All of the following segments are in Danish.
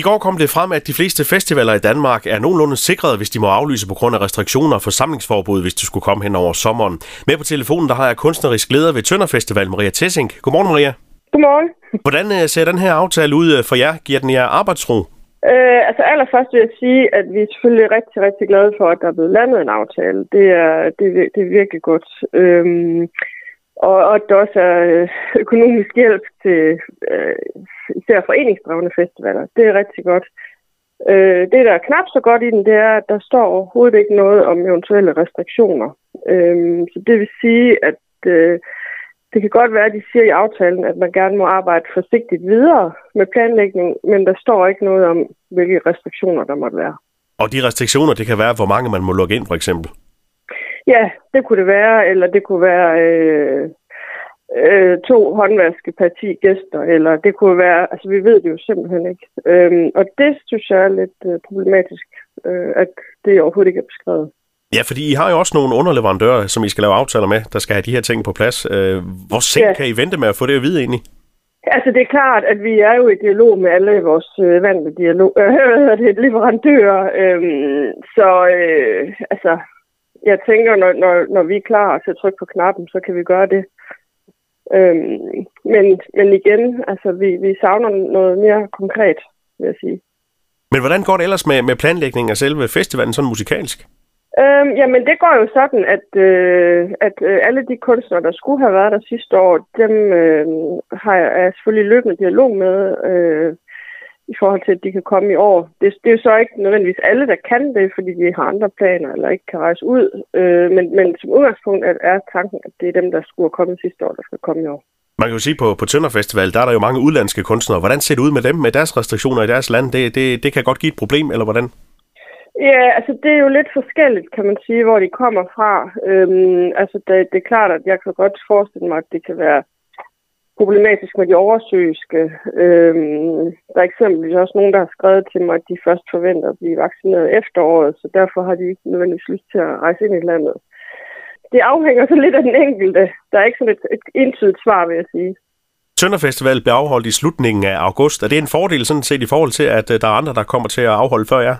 I går kom det frem, at de fleste festivaler i Danmark er nogenlunde sikret, hvis de må aflyse på grund af restriktioner og forsamlingsforbud, hvis det skulle komme hen over sommeren. Med på telefonen der har jeg kunstnerisk leder ved Tønder Festival, Maria Tessing. Godmorgen, Maria. Godmorgen. Hvordan øh, ser den her aftale ud øh, for jer? Giver den jer arbejdsro? Øh, altså allerførst vil jeg sige, at vi er selvfølgelig rigtig, rigtig glade for, at der er blevet landet en aftale. Det er, det, det er virkelig godt. Øhm, og, og at der også er øh, økonomisk hjælp til øh, især foreningsdrevne festivaler. Det er rigtig godt. Øh, det, der er knap så godt i den, det er, at der står overhovedet ikke noget om eventuelle restriktioner. Øh, så det vil sige, at øh, det kan godt være, at de siger i aftalen, at man gerne må arbejde forsigtigt videre med planlægning, men der står ikke noget om, hvilke restriktioner der måtte være. Og de restriktioner, det kan være, hvor mange man må lukke ind, for eksempel? Ja, det kunne det være, eller det kunne være øh, øh, to håndvaske per 10 gæster, eller det kunne være, altså vi ved det jo simpelthen ikke. Øhm, og det synes jeg er lidt øh, problematisk, øh, at det overhovedet ikke er beskrevet. Ja, fordi I har jo også nogle underleverandører, som I skal lave aftaler med, der skal have de her ting på plads. Øh, hvor sent ja. kan I vente med at få det at vide egentlig? Altså det er klart, at vi er jo i dialog med alle vores øh, vante dialog, øh, det, leverandører. Øh, så øh, altså, jeg tænker, når, når, når vi er klar til at trykke på knappen, så kan vi gøre det. Øhm, men, men igen, altså, vi, vi savner noget mere konkret, vil jeg sige. Men hvordan går det ellers med, med planlægningen af selve festivalen, sådan musikalsk? Øhm, jamen, det går jo sådan, at, øh, at øh, alle de kunstnere, der skulle have været der sidste år, dem øh, har jeg selvfølgelig løbende dialog med. Øh, i forhold til, at de kan komme i år. Det, det er jo så ikke nødvendigvis alle, der kan det, fordi de har andre planer eller ikke kan rejse ud. Øh, men, men som udgangspunkt er, er tanken, at det er dem, der skulle have kommet sidste år, der skal komme i år. Man kan jo sige, på, på Tønder Festival, der er der jo mange udlandske kunstnere. Hvordan ser det ud med dem, med deres restriktioner i deres land? Det, det, det kan godt give et problem, eller hvordan? Ja, altså det er jo lidt forskelligt, kan man sige, hvor de kommer fra. Øhm, altså det, det er klart, at jeg kan godt forestille mig, at det kan være problematisk med de oversøiske. Øhm, der er eksempelvis også nogen, der har skrevet til mig, at de først forventer at blive vaccineret efteråret, så derfor har de ikke nødvendigvis lyst til at rejse ind i landet. Det afhænger så lidt af den enkelte. Der er ikke sådan et, et entydigt svar, vil jeg sige. Tønder Festival bliver afholdt i slutningen af august. Er det en fordel sådan set i forhold til, at øh, der er andre, der kommer til at afholde før jer?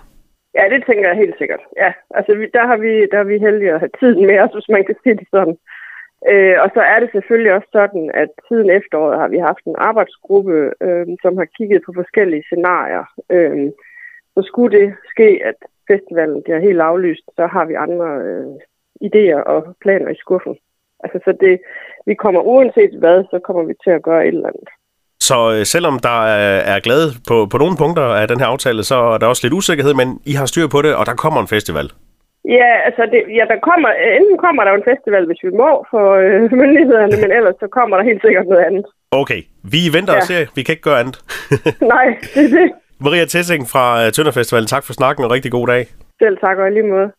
Ja, det tænker jeg helt sikkert. Ja, altså der har vi, der er vi heldige at have tiden med os, hvis man kan sige det sådan. Øh, og så er det selvfølgelig også sådan, at siden efteråret har vi haft en arbejdsgruppe, øh, som har kigget på forskellige scenarier. Øh, så skulle det ske, at festivalen bliver helt aflyst, så har vi andre øh, idéer og planer i skuffen. Altså, så det, vi kommer uanset hvad, så kommer vi til at gøre et eller andet. Så øh, selvom der øh, er, er på, på nogle punkter af den her aftale, så er der også lidt usikkerhed, men I har styr på det, og der kommer en festival. Ja, altså det, ja, der kommer, enten kommer der en festival, hvis vi må for øh, myndighederne, men ellers så kommer der helt sikkert noget andet. Okay, vi venter ja. og ser. Vi kan ikke gøre andet. Nej, det er det. Maria Tessing fra øh, Tønder Festival, tak for snakken og rigtig god dag. Selv tak og lige måde.